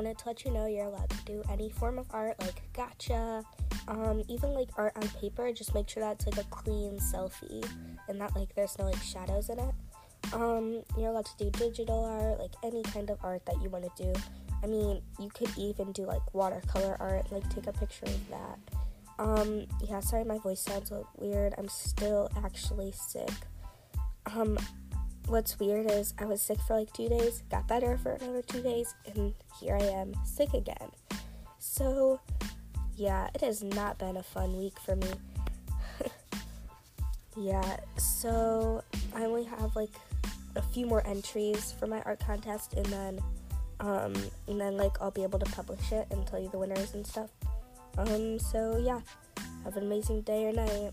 wanted to let you know you're allowed to do any form of art, like gotcha, um, even like art on paper. Just make sure that's like a clean selfie and that like there's no like shadows in it. Um, you're allowed to do digital art, like any kind of art that you want to do. I mean, you could even do like watercolor art, like take a picture of that. Um, yeah, sorry my voice sounds weird. I'm still actually sick. Um, what's weird is I was sick for like two days, got better for another two days, and here I am sick again. So, yeah, it has not been a fun week for me. yeah, so I only have like a few more entries for my art contest, and then, um, and then like I'll be able to publish it and tell you the winners and stuff. Um, so yeah, have an amazing day or night.